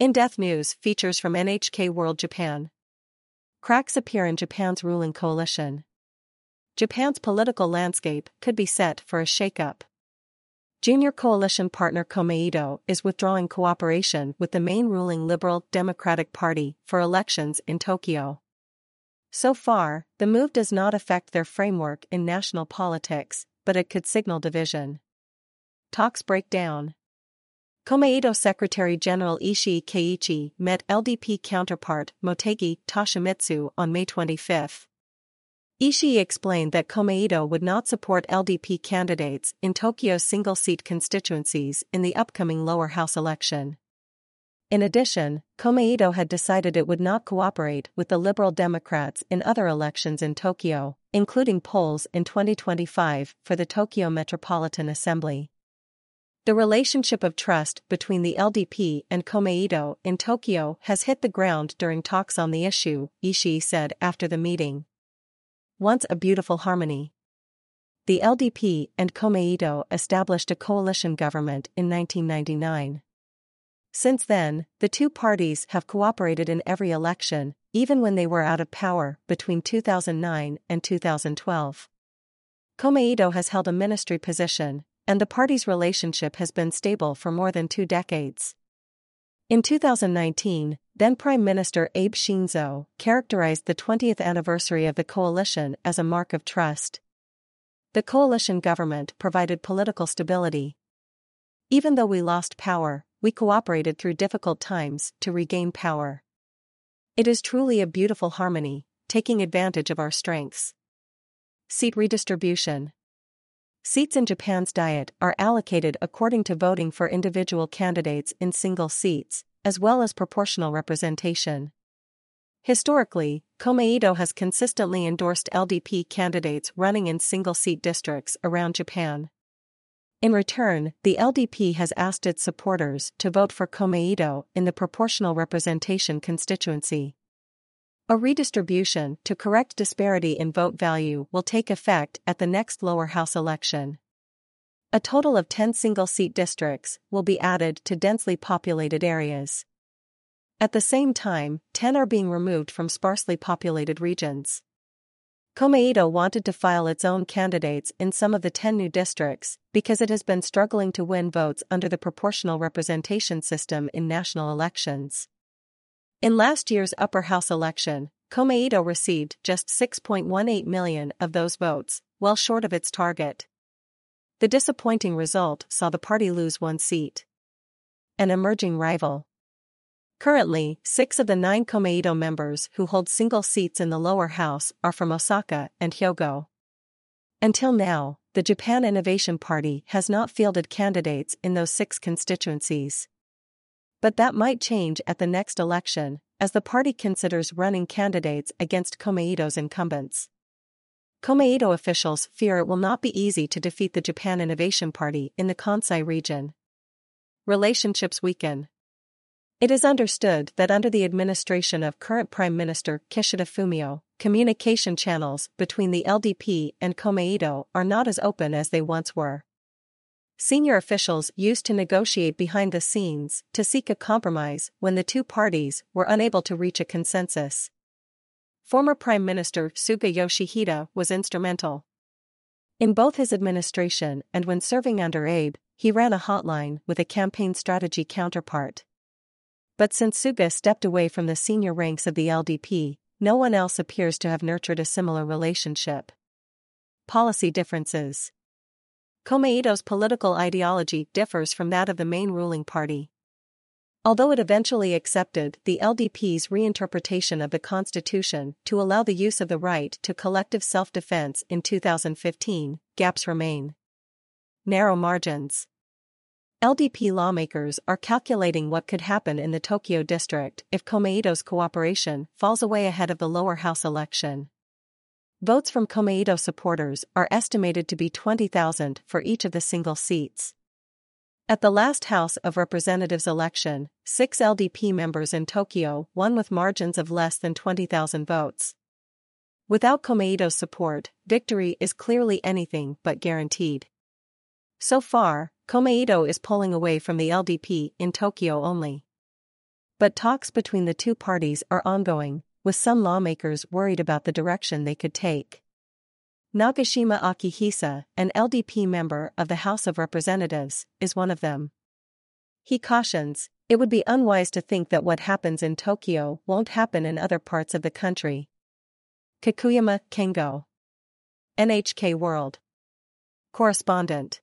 In Depth News features from NHK World Japan. Cracks appear in Japan's ruling coalition. Japan's political landscape could be set for a shakeup. Junior coalition partner Komeito is withdrawing cooperation with the main ruling Liberal Democratic Party for elections in Tokyo. So far, the move does not affect their framework in national politics, but it could signal division. Talks break down. Komeito Secretary General Ishii Keiichi met LDP counterpart Motegi Toshimitsu on May 25. Ishii explained that Komeito would not support LDP candidates in Tokyo's single-seat constituencies in the upcoming lower house election. In addition, Komeito had decided it would not cooperate with the Liberal Democrats in other elections in Tokyo, including polls in 2025 for the Tokyo Metropolitan Assembly. The relationship of trust between the LDP and Komeito in Tokyo has hit the ground during talks on the issue, Ishii said after the meeting. Once a beautiful harmony. The LDP and Komeito established a coalition government in 1999. Since then, the two parties have cooperated in every election, even when they were out of power between 2009 and 2012. Komeito has held a ministry position, and the party's relationship has been stable for more than two decades. In 2019, then Prime Minister Abe Shinzo characterized the 20th anniversary of the coalition as a mark of trust. The coalition government provided political stability. Even though we lost power, we cooperated through difficult times to regain power. It is truly a beautiful harmony, taking advantage of our strengths. Seat redistribution. Seats in Japan's Diet are allocated according to voting for individual candidates in single seats, as well as proportional representation. Historically, Komeito has consistently endorsed LDP candidates running in single seat districts around Japan. In return, the LDP has asked its supporters to vote for Komeito in the proportional representation constituency. A redistribution to correct disparity in vote value will take effect at the next lower house election. A total of 10 single seat districts will be added to densely populated areas. At the same time, 10 are being removed from sparsely populated regions. Komeito wanted to file its own candidates in some of the 10 new districts because it has been struggling to win votes under the proportional representation system in national elections. In last year's upper house election, Komeito received just 6.18 million of those votes, well short of its target. The disappointing result saw the party lose one seat. An emerging rival. Currently, six of the nine Komeito members who hold single seats in the lower house are from Osaka and Hyogo. Until now, the Japan Innovation Party has not fielded candidates in those six constituencies. But that might change at the next election, as the party considers running candidates against Komeito's incumbents. Komeito officials fear it will not be easy to defeat the Japan Innovation Party in the Kansai region. Relationships weaken. It is understood that under the administration of current Prime Minister Kishida Fumio, communication channels between the LDP and Komeito are not as open as they once were. Senior officials used to negotiate behind the scenes to seek a compromise when the two parties were unable to reach a consensus. Former Prime Minister Suga Yoshihide was instrumental. In both his administration and when serving under Abe, he ran a hotline with a campaign strategy counterpart. But since Suga stepped away from the senior ranks of the LDP, no one else appears to have nurtured a similar relationship. Policy differences Komeito's political ideology differs from that of the main ruling party. Although it eventually accepted the LDP's reinterpretation of the Constitution to allow the use of the right to collective self defense in 2015, gaps remain. Narrow margins. LDP lawmakers are calculating what could happen in the Tokyo district if Komeito's cooperation falls away ahead of the lower house election. Votes from Komeito supporters are estimated to be 20,000 for each of the single seats. At the last House of Representatives election, six LDP members in Tokyo won with margins of less than 20,000 votes. Without Komeito's support, victory is clearly anything but guaranteed. So far, Komeito is pulling away from the LDP in Tokyo only. But talks between the two parties are ongoing, with some lawmakers worried about the direction they could take. Nagashima Akihisa, an LDP member of the House of Representatives, is one of them. He cautions, it would be unwise to think that what happens in Tokyo won't happen in other parts of the country. Kakuyama Kengo. NHK World. Correspondent.